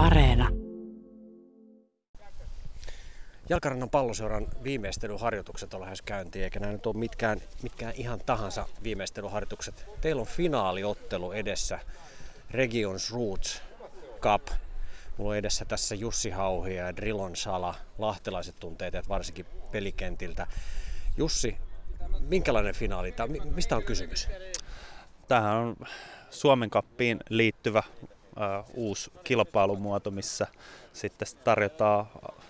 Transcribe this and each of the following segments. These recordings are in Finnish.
Areena. Jalkarannan palloseuran viimeistelyharjoitukset on lähes käyntiin, eikä nämä nyt ole mitkään, mitkään ihan tahansa viimeistelyharjoitukset. Teillä on finaaliottelu edessä, Regions Roots Cup. Mulla on edessä tässä Jussi Hauhi ja Drillon Sala, lahtelaiset tunteet ja varsinkin pelikentiltä. Jussi, minkälainen finaali? Tämä, mistä on kysymys? Tähän on Suomen kappiin liittyvä uusi kilpailumuoto, missä sitten tarjotaan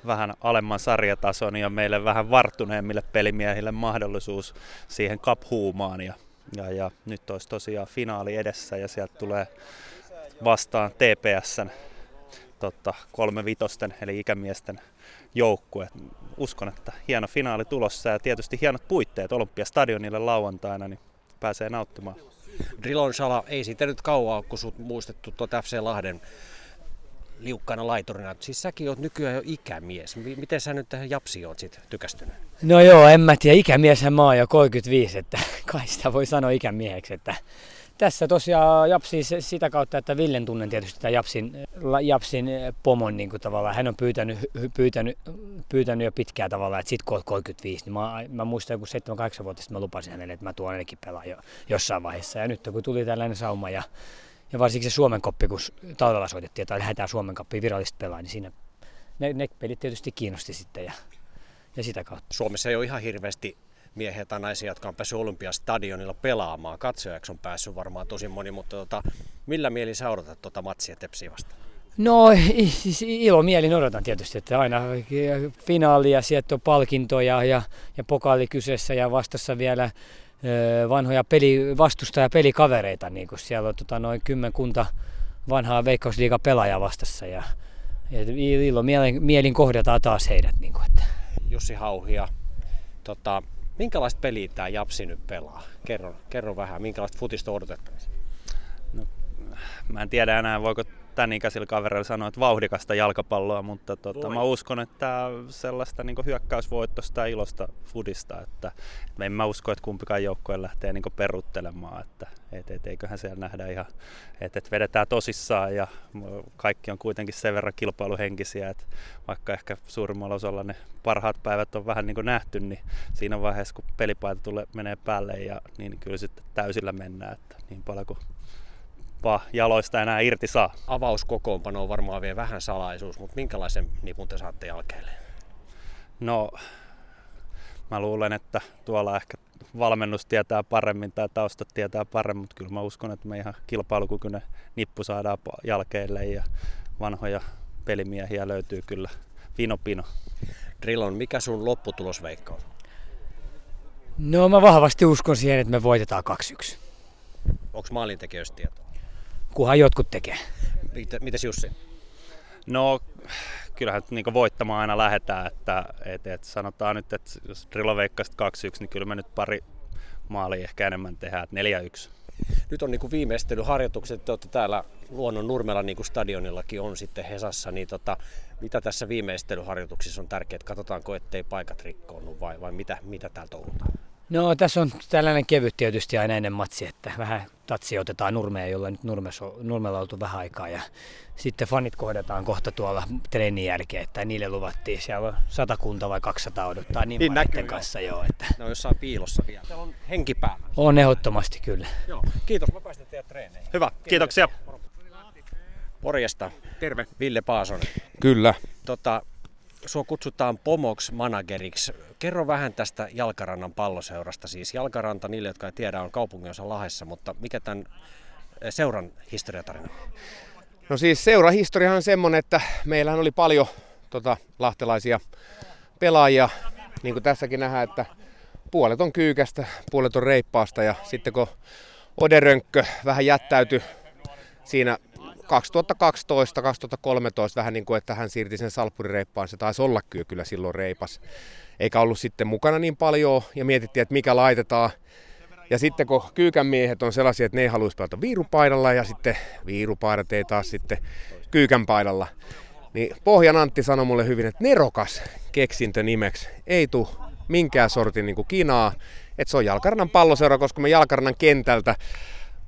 vähän alemman sarjatason ja meille vähän varttuneemmille pelimiehille mahdollisuus siihen cup-huumaan. Ja, ja, ja nyt olisi tosiaan finaali edessä ja sieltä tulee vastaan TPSn tota, kolme vitosten eli ikämiesten joukkue. Uskon, että hieno finaali tulossa ja tietysti hienot puitteet Olympiastadionille lauantaina, niin pääsee nauttimaan. Drilon Sala, ei siitä nyt kauaa, kun sut muistettu tuota FC Lahden liukkaana laiturina. Siis säkin oot nykyään jo ikämies. Miten sä nyt tähän japsiin oot sit tykästynyt? No joo, en mä tiedä. Ikämieshän mä oon jo 35, että kai sitä voi sanoa ikämieheksi. Että tässä tosiaan Japsi sitä kautta, että Villen tunnen tietysti tämän Japsin, Japsin pomon niin kuin tavallaan. Hän on pyytänyt, pyytänyt, pyytänyt jo pitkään tavallaan, että sit kun 35, niin mä, mä muistan joku 7-8 vuotta sitten mä lupasin hänelle, että mä tuon ainakin pelaa jo jossain vaiheessa. Ja nyt kun tuli tällainen sauma ja, ja varsinkin se Suomen koppi, kun talvella soitettiin, että lähdetään Suomen koppiin virallisesti pelaa, niin siinä ne, ne pelit tietysti kiinnosti sitten ja, ja sitä kautta. Suomessa ei ole ihan hirveästi miehiä tai naisia, jotka on päässyt Olympiastadionilla pelaamaan. Katsojaksi on päässyt varmaan tosi moni, mutta tota, millä mieli sä odotat tuota matsia Tepsiä vastaan? No siis ilo mielin odotan tietysti, että aina finaali ja sieltä on palkintoja ja, ja pokaali kyseessä ja vastassa vielä vanhoja peli, vastustaja pelikavereita, niin kun siellä on tota, noin kymmenkunta vanhaa Veikkausliiga pelaajaa vastassa ja, ja ilo mielin, mielin kohdataan taas heidät. Niin kun, että. Jussi Hauhia, tota, Minkälaista peliä tämä Japsi nyt pelaa? Kerro, kerro vähän, minkälaista futista odotettaisiin? No, mä en tiedä enää, voiko tämän ikäisillä kavereilla sanoa, että vauhdikasta jalkapalloa, mutta tota, mä uskon, että sellaista niin hyökkäysvoittosta ja ilosta fudista, että, että en mä usko, että kumpikaan joukkue lähtee niin peruuttelemaan, että et, et, eiköhän siellä nähdä ihan, että et vedetään tosissaan ja kaikki on kuitenkin sen verran kilpailuhenkisiä, että vaikka ehkä suurimmalla osalla ne parhaat päivät on vähän niin nähty, niin siinä vaiheessa kun pelipaita tulee, menee päälle ja niin kyllä sitten täysillä mennään, että niin paljon kuin vaan jaloista enää irti saa. Avauskokoonpano on varmaan vielä vähän salaisuus, mutta minkälaisen nipun te saatte jälkeelle? No, mä luulen, että tuolla ehkä valmennus tietää paremmin tai taustat tietää paremmin, mutta kyllä mä uskon, että me ihan kilpailukykyinen nippu saadaan jälkeelle ja vanhoja pelimiehiä löytyy kyllä vino pino. Drillon, mikä sun lopputulosveikkaus? No mä vahvasti uskon siihen, että me voitetaan 2-1. Onko maalintekijöistä tietoa? Kunhan jotkut tekee. Mitäs Jussi? No kyllähän niin voittamaan aina lähdetään, että et, et sanotaan nyt, että jos Drillo veikkasi 2-1, niin kyllä me nyt pari maalia ehkä enemmän tehdään, että 4-1. Nyt on niin viimeistelyharjoitukset, te olette täällä Luonnon Nurmella, niin kuin stadionillakin on sitten Hesassa, niin tota, mitä tässä viimeistelyharjoituksissa on tärkeää, katsotaanko ettei paikat rikkoonnu vai, vai mitä, mitä täällä touhutaan? No tässä on tällainen kevyt tietysti aina ennen matsi, että vähän tatsi otetaan nurmeen, jolla nyt nurmessa, nurmella on oltu vähän aikaa. Ja sitten fanit kohdataan kohta tuolla treenin jälkeen, että niille luvattiin, siellä on satakunta vai 200 odottaa niin, niin näkyy, kanssa jo. Että... No jossain piilossa vielä. Siellä on henki päällä. On ehdottomasti kyllä. Joo. Kiitos, mä päästän teidät treeneihin. Hyvä, kiitoksia. Morjesta. Terve. Ville Paasonen. Kyllä. Tota, sua kutsutaan pomoks manageriksi. Kerro vähän tästä Jalkarannan palloseurasta. Siis Jalkaranta, niille jotka ei tiedä, on kaupunginosa Lahessa, mutta mikä tämän eh, seuran historiatarina? No siis seurahistoria on semmoinen, että meillähän oli paljon tota, lahtelaisia pelaajia, niin kuin tässäkin nähdään, että puolet on kyykästä, puolet on reippaasta ja sitten kun Oderönkkö vähän jättäytyi siinä 2012-2013 vähän niin kuin, että hän siirti sen salppurireippaan. Se taisi olla kyllä, kyllä silloin reipas. Eikä ollut sitten mukana niin paljon ja mietittiin, että mikä laitetaan. Ja sitten kun kyykän miehet on sellaisia, että ne ei haluaisi pelata viirupaidalla ja sitten viirupaidat ei taas sitten kyykän paidalla. Niin Pohjan Antti sanoi mulle hyvin, että nerokas keksintö nimeksi. Ei tule minkään sortin niin kuin kinaa. Että se on Jalkarnan palloseura, koska me Jalkarnan kentältä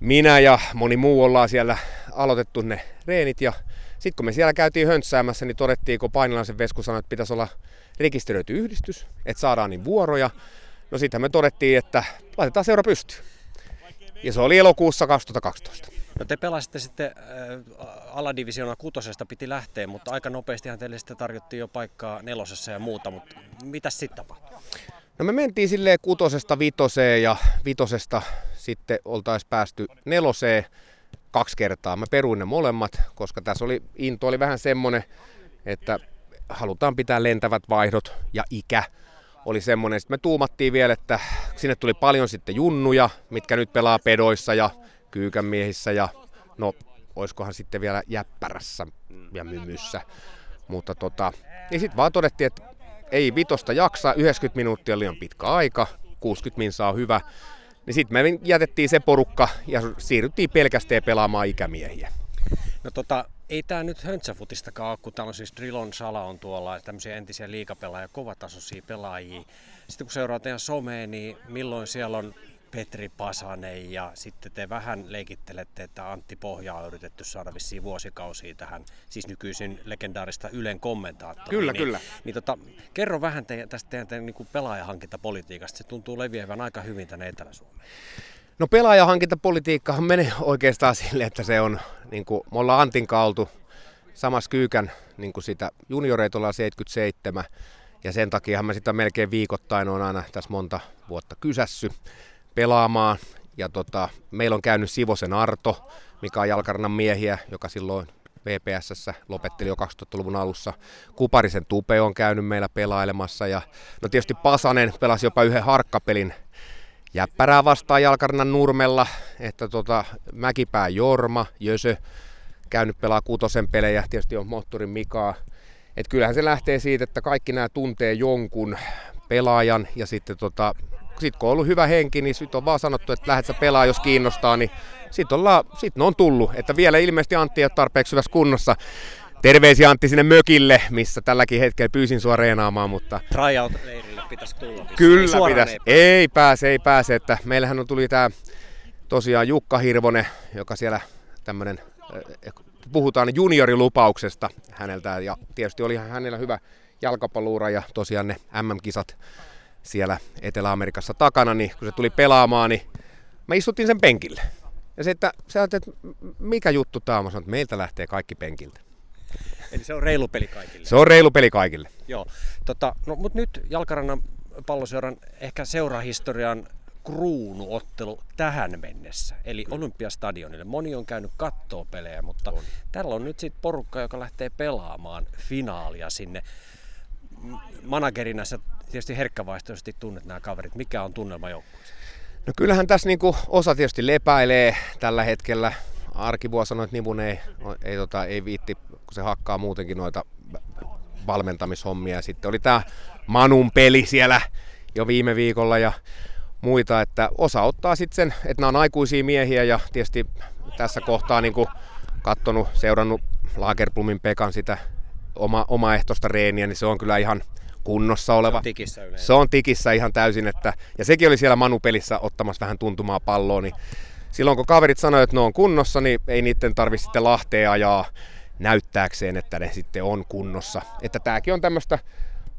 minä ja moni muu ollaan siellä aloitettu ne reenit ja sitten kun me siellä käytiin höntsäämässä, niin todettiin, kun Painilaisen Vesku sanoi, että pitäisi olla rekisteröity yhdistys, että saadaan niin vuoroja. No sitten me todettiin, että laitetaan seura pystyyn. Ja se oli elokuussa 2012. No te pelasitte sitten äh, aladivisioona kutosesta piti lähteä, mutta aika nopeastihan teille sitten tarjottiin jo paikkaa nelosessa ja muuta, mutta mitä sitten tapahtui? No me mentiin silleen kutosesta vitoseen ja vitosesta sitten oltaisiin päästy neloseen kaksi kertaa. Mä peruin ne molemmat, koska tässä oli, into oli vähän semmonen, että halutaan pitää lentävät vaihdot ja ikä oli semmoinen. Sitten me tuumattiin vielä, että sinne tuli paljon sitten junnuja, mitkä nyt pelaa pedoissa ja kyykänmiehissä ja no oiskohan sitten vielä jäppärässä ja mymyssä. Mutta tota, niin sitten vaan todettiin, että ei vitosta jaksa, 90 minuuttia on liian pitkä aika, 60 minsa on hyvä. Niin sitten me jätettiin se porukka ja siirryttiin pelkästään pelaamaan ikämiehiä. No tota, ei tämä nyt höntsäfutistakaan ole, kun täällä on siis Drilon Sala on tuolla, tämmöisiä entisiä liikapelaajia, kovatasoisia pelaajia. Sitten kun seuraa teidän somea, niin milloin siellä on Petri Pasanen ja sitten te vähän leikittelette, että Antti Pohjaa on yritetty saada vissiin vuosikausia tähän, siis nykyisin legendaarista Ylen kommentaattoriin. Kyllä, niin, kyllä. Niin tota, kerro vähän te, tästä teidän, teidän niin pelaajahankintapolitiikasta, se tuntuu leviävän aika hyvin tänne Etelä-Suomeen. No pelaajahankintapolitiikkahan menee oikeastaan sille, että se on, niin kuin, me ollaan Antin kaultu samassa kyykän niin kuin sitä junioreita ollaan 77 ja sen takia mä sitä melkein viikoittain on aina tässä monta vuotta kysässy pelaamaan. Ja tota, meillä on käynyt Sivosen Arto, mikä on jalkarnan miehiä, joka silloin VPSssä lopetteli jo 2000-luvun alussa. Kuparisen Tupe on käynyt meillä pelailemassa ja no tietysti Pasanen pelasi jopa yhden harkkapelin jäppärää vastaan jalkarnan nurmella, että tota, Mäkipää Jorma, Jösö, käynyt pelaa kutosen pelejä, tietysti on moottorin Mikaa. Et kyllähän se lähtee siitä, että kaikki nämä tuntee jonkun pelaajan ja sitten tota, sit kun on ollut hyvä henki, niin sitten on vaan sanottu, että lähdet sä pelaa, jos kiinnostaa, niin sitten sit ne on tullut. Että vielä ilmeisesti Antti ei ole tarpeeksi hyvässä kunnossa. Terveisiä Antti sinne mökille, missä tälläkin hetkellä pyysin sua reenaamaan, mutta... Tryout-leirille pitäisi tulla. Kyllä ei pitäisi. Ei, ei pääse, ei pääse. Että meillähän on tuli tämä tosiaan Jukka Hirvonen, joka siellä tämmöinen, eh, puhutaan juniorilupauksesta häneltä. Ja tietysti oli hänellä hyvä jalkapalluura ja tosiaan ne MM-kisat siellä Etelä-Amerikassa takana, niin kun se tuli pelaamaan, niin mä istuttiin sen penkille. Ja se, että sä että mikä juttu tämä on, mä sanoin, että meiltä lähtee kaikki penkiltä. Eli se on reilu peli kaikille. Se on reilu peli kaikille. Joo, tota, no, mutta nyt Jalkarannan palloseuran ehkä seurahistorian kruunuottelu tähän mennessä, eli Olympiastadionille. Moni on käynyt kattoo pelejä, mutta on. tällä on nyt sitten porukka, joka lähtee pelaamaan finaalia sinne. Managerina sä tietysti herkkävaistoisesti tunnet nämä kaverit. Mikä on tunnelma joukkueessa? No kyllähän tässä niinku osa tietysti lepäilee tällä hetkellä. Arkivuo sanoi, että Nivun ei, ei, tota, ei viitti, kun se hakkaa muutenkin noita valmentamishommia. Sitten oli tämä Manun peli siellä jo viime viikolla ja muita, että osa ottaa sitten sen, että nämä on aikuisia miehiä ja tietysti tässä kohtaa niin katsonut, seurannut Lagerplumin Pekan sitä oma, omaehtoista reeniä, niin se on kyllä ihan kunnossa oleva. Se on tikissä yleensä. Se on tikissä ihan täysin, että, ja sekin oli siellä Manu-pelissä ottamassa vähän tuntumaa palloa, niin silloin kun kaverit sanoivat, että ne on kunnossa, niin ei niiden tarvitse sitten lahtea ajaa näyttääkseen, että ne sitten on kunnossa. Että tämäkin on tämmöistä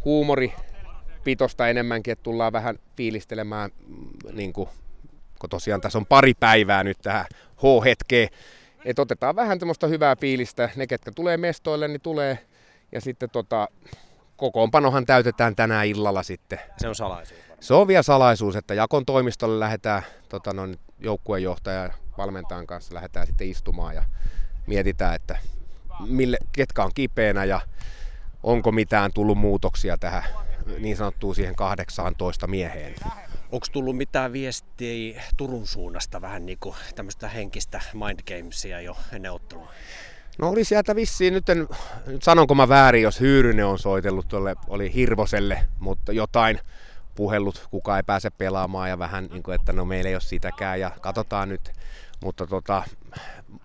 huumoripitosta enemmänkin, että tullaan vähän fiilistelemään, mm, niin kuin, kun tosiaan tässä on pari päivää nyt tähän H-hetkeen, että otetaan vähän tämmöistä hyvää fiilistä. Ne, ketkä tulee mestoille, niin tulee. Ja sitten tota, kokoonpanohan täytetään tänään illalla sitten. Se on salaisuus. Se on vielä salaisuus, että Jakon toimistolle lähdetään tota, no, joukkueenjohtaja ja valmentajan kanssa lähdetään sitten istumaan ja mietitään, että mille, ketkä on kipeänä ja onko mitään tullut muutoksia tähän niin sanottuun siihen 18 mieheen. Onko tullut mitään viestiä Turun suunnasta vähän niin kuin tämmöistä henkistä mind gamesia jo ennen ottelua? No oli sieltä vissiin, nyt, en, nyt sanonko mä väärin, jos Hyyrynen on soitellut tuolle, oli Hirvoselle, mutta jotain puhellut, kuka ei pääse pelaamaan ja vähän niin kuin, että no meillä ei ole sitäkään ja katsotaan nyt. Mutta tota,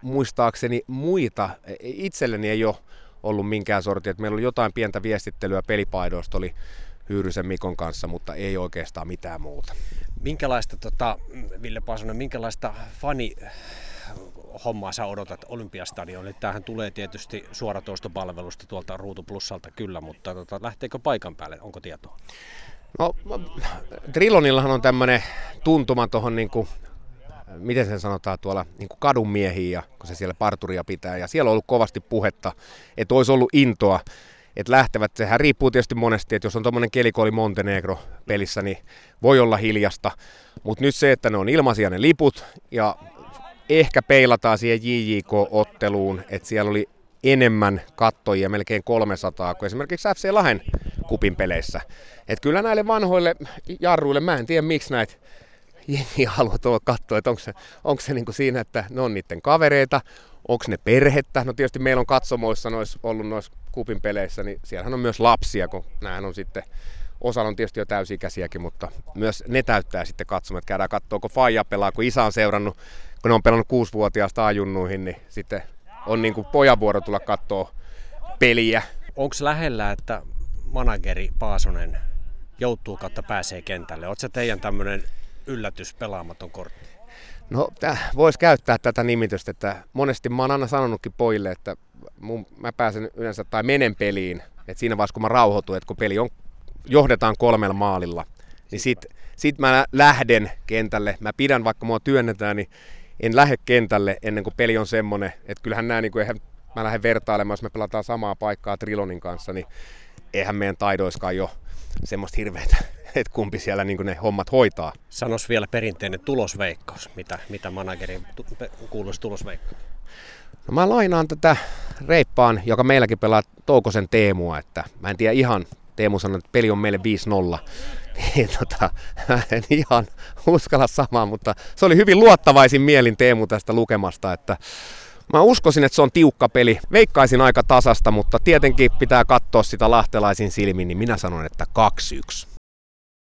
muistaakseni muita, itselleni ei ole ollut minkään sortia, että meillä oli jotain pientä viestittelyä pelipaidoista, oli Hyyrysen Mikon kanssa, mutta ei oikeastaan mitään muuta. Minkälaista, tota, Ville Paasonen, minkälaista fani hommaa sä odotat Olympiastadionille? Tämähän tulee tietysti suoratoistopalvelusta tuolta Ruutu Plussalta kyllä, mutta tota, lähteekö paikan päälle? Onko tietoa? No, Trilonillahan on tämmöinen tuntuma tuohon niin miten sen sanotaan tuolla niin kuin kadun miehiä, kun se siellä parturia pitää. Ja siellä on ollut kovasti puhetta, että olisi ollut intoa, että lähtevät. Sehän riippuu tietysti monesti, että jos on tuommoinen kelikooli Montenegro pelissä, niin voi olla hiljasta. Mutta nyt se, että ne on ilmaisia ne liput ja ehkä peilataan siihen JJK-otteluun, että siellä oli enemmän kattojia, melkein 300, kuin esimerkiksi FC Lahen kupin peleissä. Et kyllä näille vanhoille jarruille, mä en tiedä miksi näitä jengi haluaa tuolla katsoa, että onko se, onko se niin kuin siinä, että ne on niiden kavereita, onko ne perhettä. No tietysti meillä on katsomoissa nois, ollut noissa kupin peleissä, niin siellähän on myös lapsia, kun nämähän on sitten, osa on tietysti jo täysikäisiäkin, mutta myös ne täyttää sitten katsomaan, että käydään katsoa, kun Faija pelaa, kun isä on seurannut, kun ne on pelannut kuusivuotiaasta ajunnuihin, niin sitten on niin kuin pojan vuoro tulla katsoa peliä. Onko lähellä, että manageri Paasonen joutuu kautta pääsee kentälle? Oletko se teidän tämmöinen yllätys pelaamaton kortti? No, voisi käyttää tätä nimitystä, että monesti mä oon aina sanonutkin pojille, että mun, mä pääsen yleensä tai menen peliin, että siinä vaiheessa kun mä rauhoitun, että kun peli on, johdetaan kolmella maalilla, niin sit, sit mä lähden kentälle. Mä pidän, vaikka mua työnnetään, niin en lähde kentälle ennen kuin peli on semmonen, että kyllähän nämä, niin kuin, eihän mä lähden vertailemaan, jos me pelataan samaa paikkaa Trilonin kanssa, niin eihän meidän taidoiskaan jo semmoista hirveätä, että kumpi siellä niin ne hommat hoitaa. Sanos vielä perinteinen tulosveikkaus, mitä, mitä managerin kuuluisi tulosveikkaus. No mä lainaan tätä reippaan, joka meilläkin pelaa Toukosen Teemua, että mä en tiedä ihan, Teemu sanoi, että peli on meille 5-0. Niin, tota, en ihan uskalla samaa, mutta se oli hyvin luottavaisin mielin Teemu tästä lukemasta, että Mä uskoisin, että se on tiukka peli. Veikkaisin aika tasasta, mutta tietenkin pitää katsoa sitä lahtelaisin silmin, niin minä sanon, että 2-1.